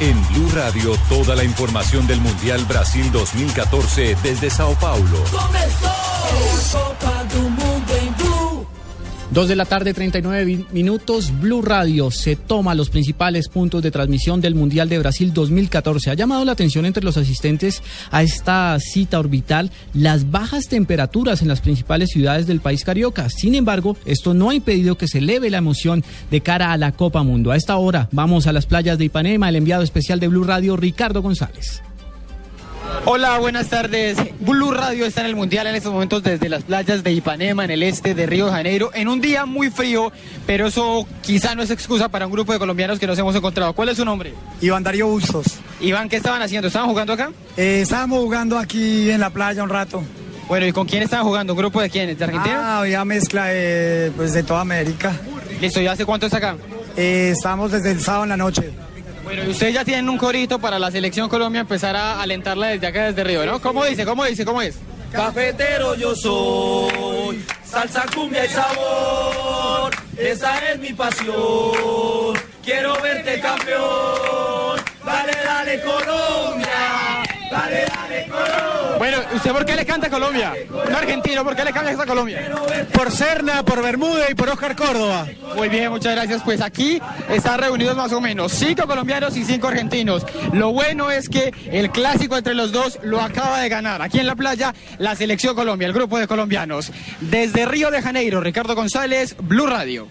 En Blue Radio, toda la información del Mundial Brasil 2014 desde Sao Paulo. Dos de la tarde, 39 minutos. Blue Radio se toma los principales puntos de transmisión del Mundial de Brasil 2014. Ha llamado la atención entre los asistentes a esta cita orbital las bajas temperaturas en las principales ciudades del país carioca. Sin embargo, esto no ha impedido que se eleve la emoción de cara a la Copa Mundo. A esta hora vamos a las playas de Ipanema. El enviado especial de Blue Radio, Ricardo González. Hola, buenas tardes. Blue Radio está en el Mundial en estos momentos desde las playas de Ipanema, en el este de Río de Janeiro, en un día muy frío, pero eso quizá no es excusa para un grupo de colombianos que nos hemos encontrado. ¿Cuál es su nombre? Iván Darío Bustos. Iván, ¿qué estaban haciendo? ¿Estaban jugando acá? Eh, estábamos jugando aquí en la playa un rato. Bueno, ¿y con quién estaban jugando? ¿Un grupo de quiénes? ¿De Argentina? Ah, había mezcla de, pues, de toda América. Listo, ¿y hace cuánto está acá? Eh, estamos desde el sábado en la noche. Bueno, y ustedes ya tienen un corito para la selección Colombia empezar a alentarla desde acá, desde Río, ¿no? ¿Cómo dice? ¿Cómo dice? ¿Cómo es? Cafetero yo soy, salsa, cumbia y sabor, esa es mi pasión. Quiero verte campeón, dale, dale Colombia, dale, dale Colombia. Bueno, ¿usted por qué le canta a Colombia? Un argentino, ¿por qué le canta a Colombia? Por Serna, por Bermuda y por Oscar Córdoba. Muy bien, muchas gracias. Pues aquí están reunidos más o menos cinco colombianos y cinco argentinos. Lo bueno es que el clásico entre los dos lo acaba de ganar. Aquí en la playa, la selección Colombia, el grupo de colombianos. Desde Río de Janeiro, Ricardo González, Blue Radio.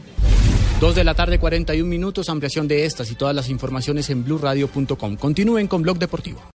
Dos de la tarde, 41 minutos. Ampliación de estas y todas las informaciones en blueradio.com. Continúen con Blog Deportivo.